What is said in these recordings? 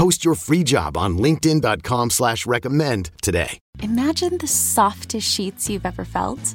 Post your free job on LinkedIn.com slash recommend today. Imagine the softest sheets you've ever felt.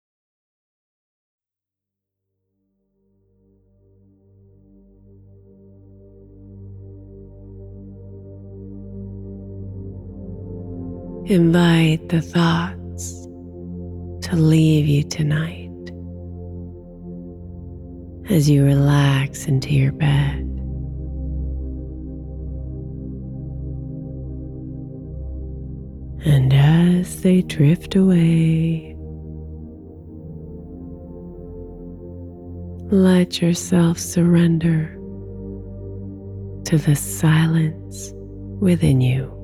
Invite the thoughts to leave you tonight as you relax into your bed. And as they drift away, let yourself surrender to the silence within you.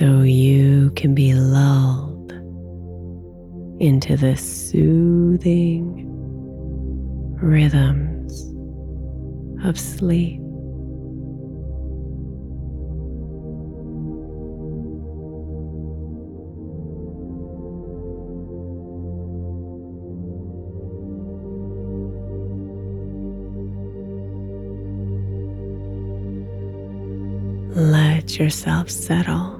So you can be lulled into the soothing rhythms of sleep. Let yourself settle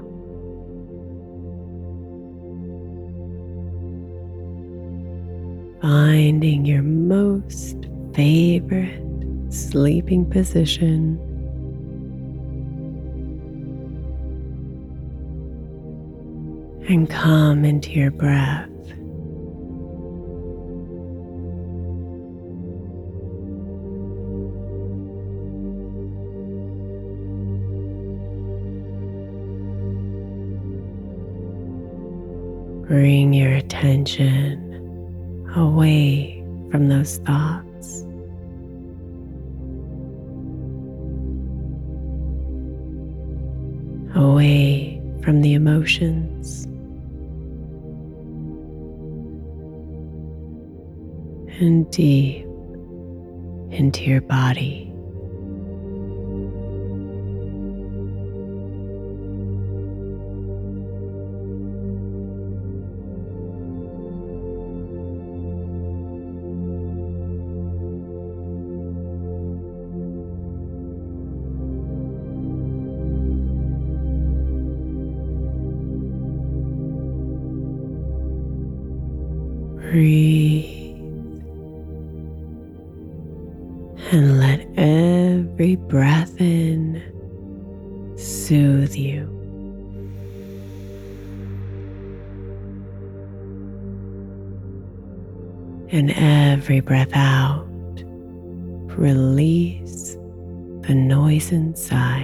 finding your most favorite sleeping position. And come into your breath. Bring your attention away from those thoughts. Away from the emotions. And deep into your body. And every breath out, release the noise inside.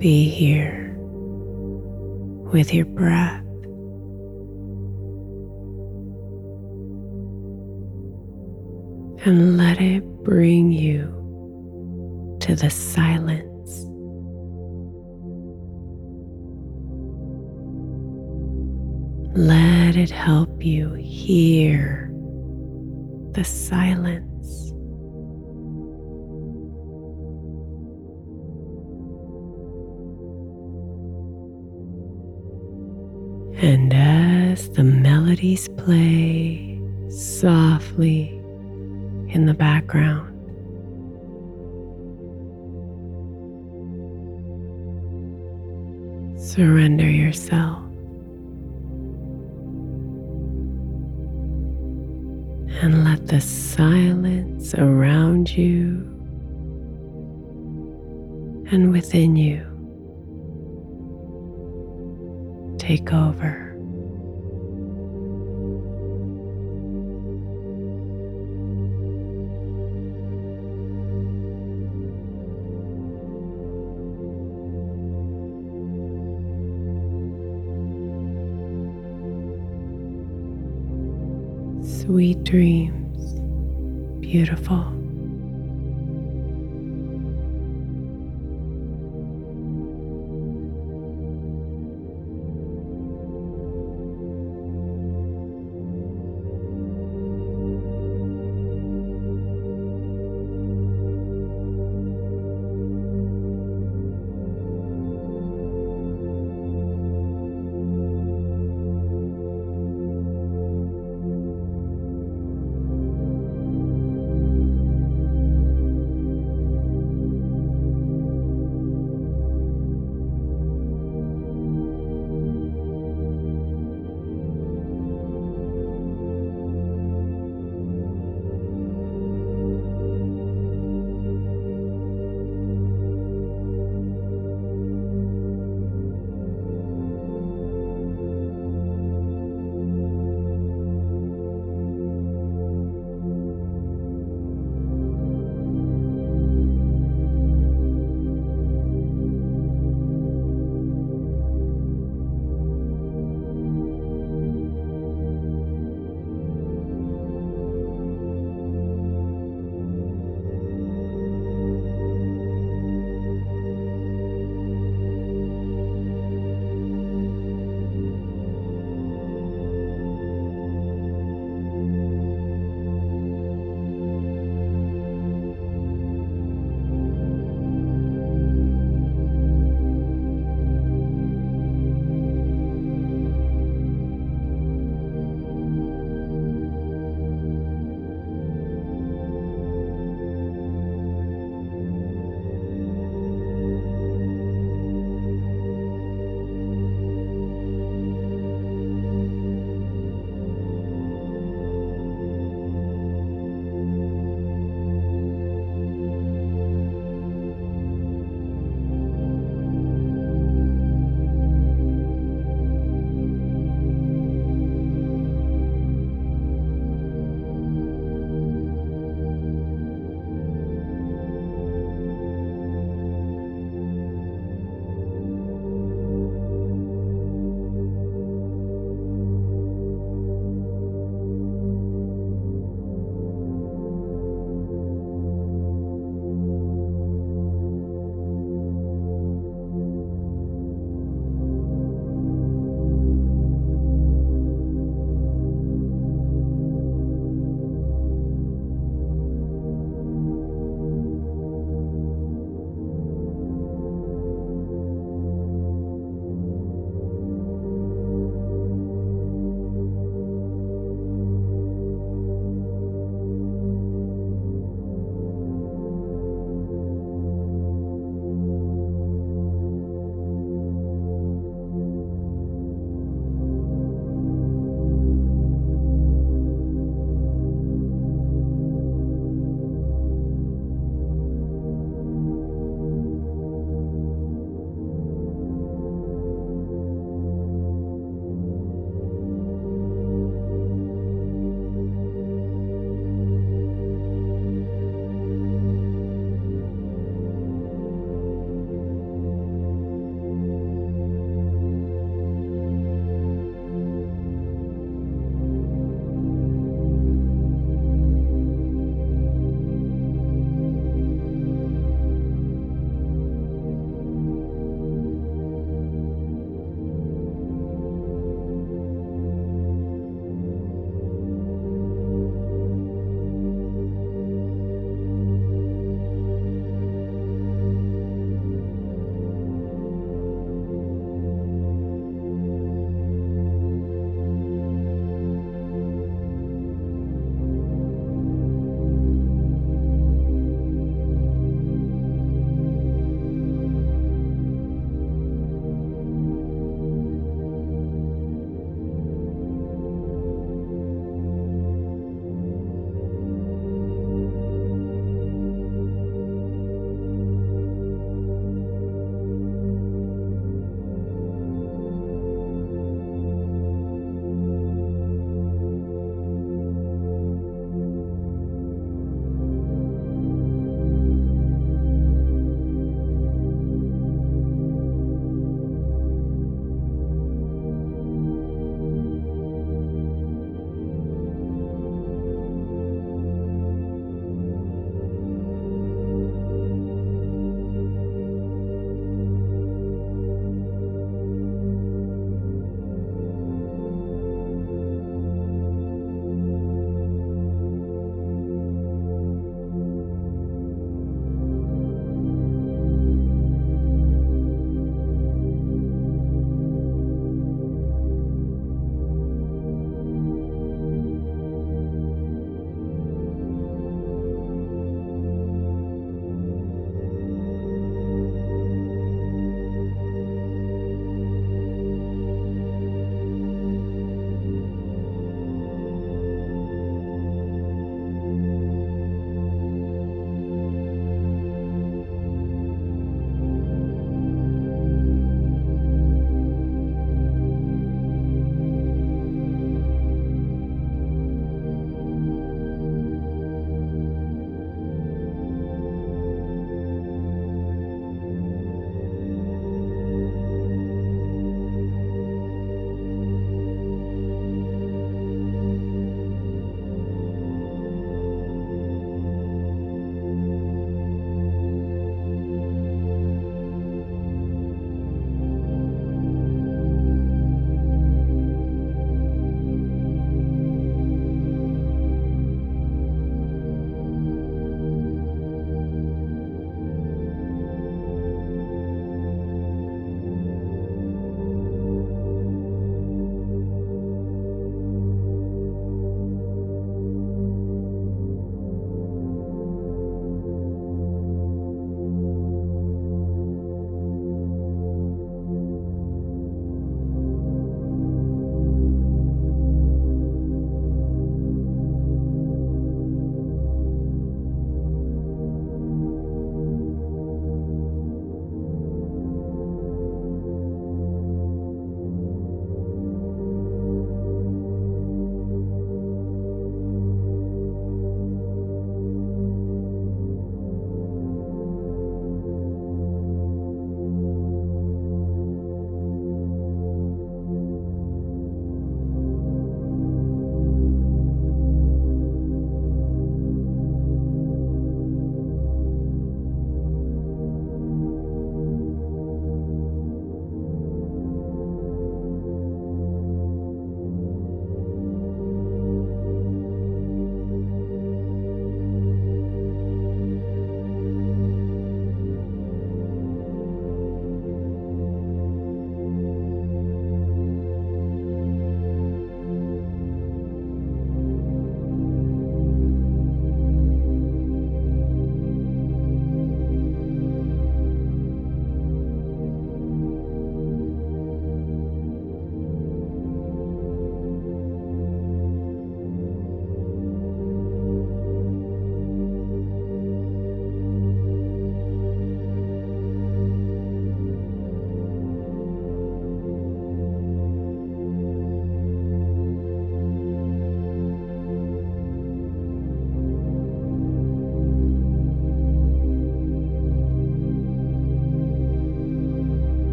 Be here with your breath. And let it bring you to the silence. Let it help you hear the silence. And as the melodies play softly in the background, surrender yourself. And let the silence around you and within you take over. Sweet dreams, beautiful.